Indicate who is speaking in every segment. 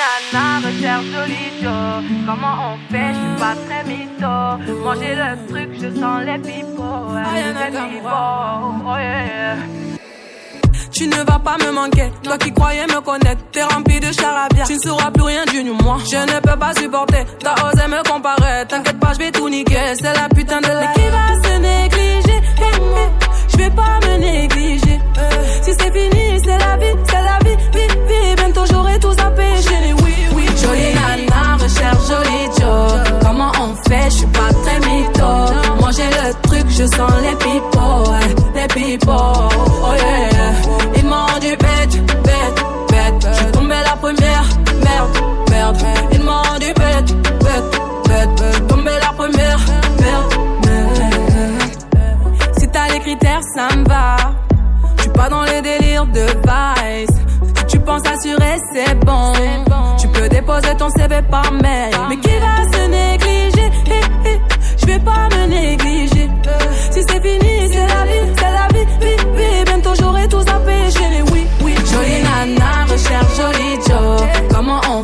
Speaker 1: nana recherche joli Joe. Comment on fait, je suis pas très mytho. Manger le truc, je sens les pipots. Oh yeah.
Speaker 2: Tu ne vas pas me manquer, toi qui croyais me connaître, t'es rempli de charabia. Tu ne sauras plus rien du moi. Je ne peux pas supporter, t'as osé me comparer. T'inquiète pas, je vais tout niquer, c'est la putain de la. Mais qui va sens les pipots, oh yeah. Ils m'ont dit bête, bête, bête. Je suis tombé la première, merde, merde. Ils m'ont dit bête, bête, bête. Je suis tombé la première, merde, merde. Si t'as les critères, ça me va. Je suis pas dans les délires de vice. Tu penses assurer, c'est bon. Tu peux déposer ton CV par mail. Mais qui va se négliger?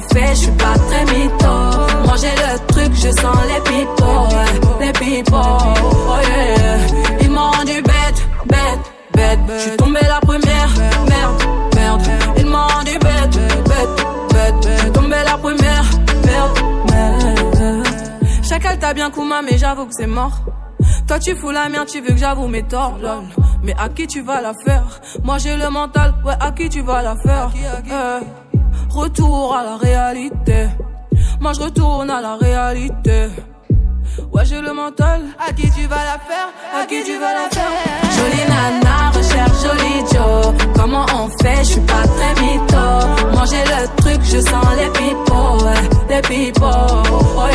Speaker 2: Je suis pas très mytho. Manger le truc, je sens les ouais, les pipots, oh yeah. Ils m'ont dit bête, bête, bête. Je suis tombé la première, merde, merde. Ils m'ont dit bête, bête, bête. Je tombé la première, merde, merde. Chacal t'a bien Kuma, mais j'avoue que c'est mort. Toi tu fous la merde, tu veux que j'avoue mes torts. Mais à qui tu vas la faire? Moi j'ai le mental, ouais, à qui tu vas la faire? Eh, Retour à la réalité. Moi je retourne à la réalité. Ouais, j'ai le mental. À qui tu vas la faire? À qui tu vas la faire? Jolie nana, recherche joli Joe. Comment on fait? Je suis pas très mytho. Manger le truc, je sens les ouais, les yeah.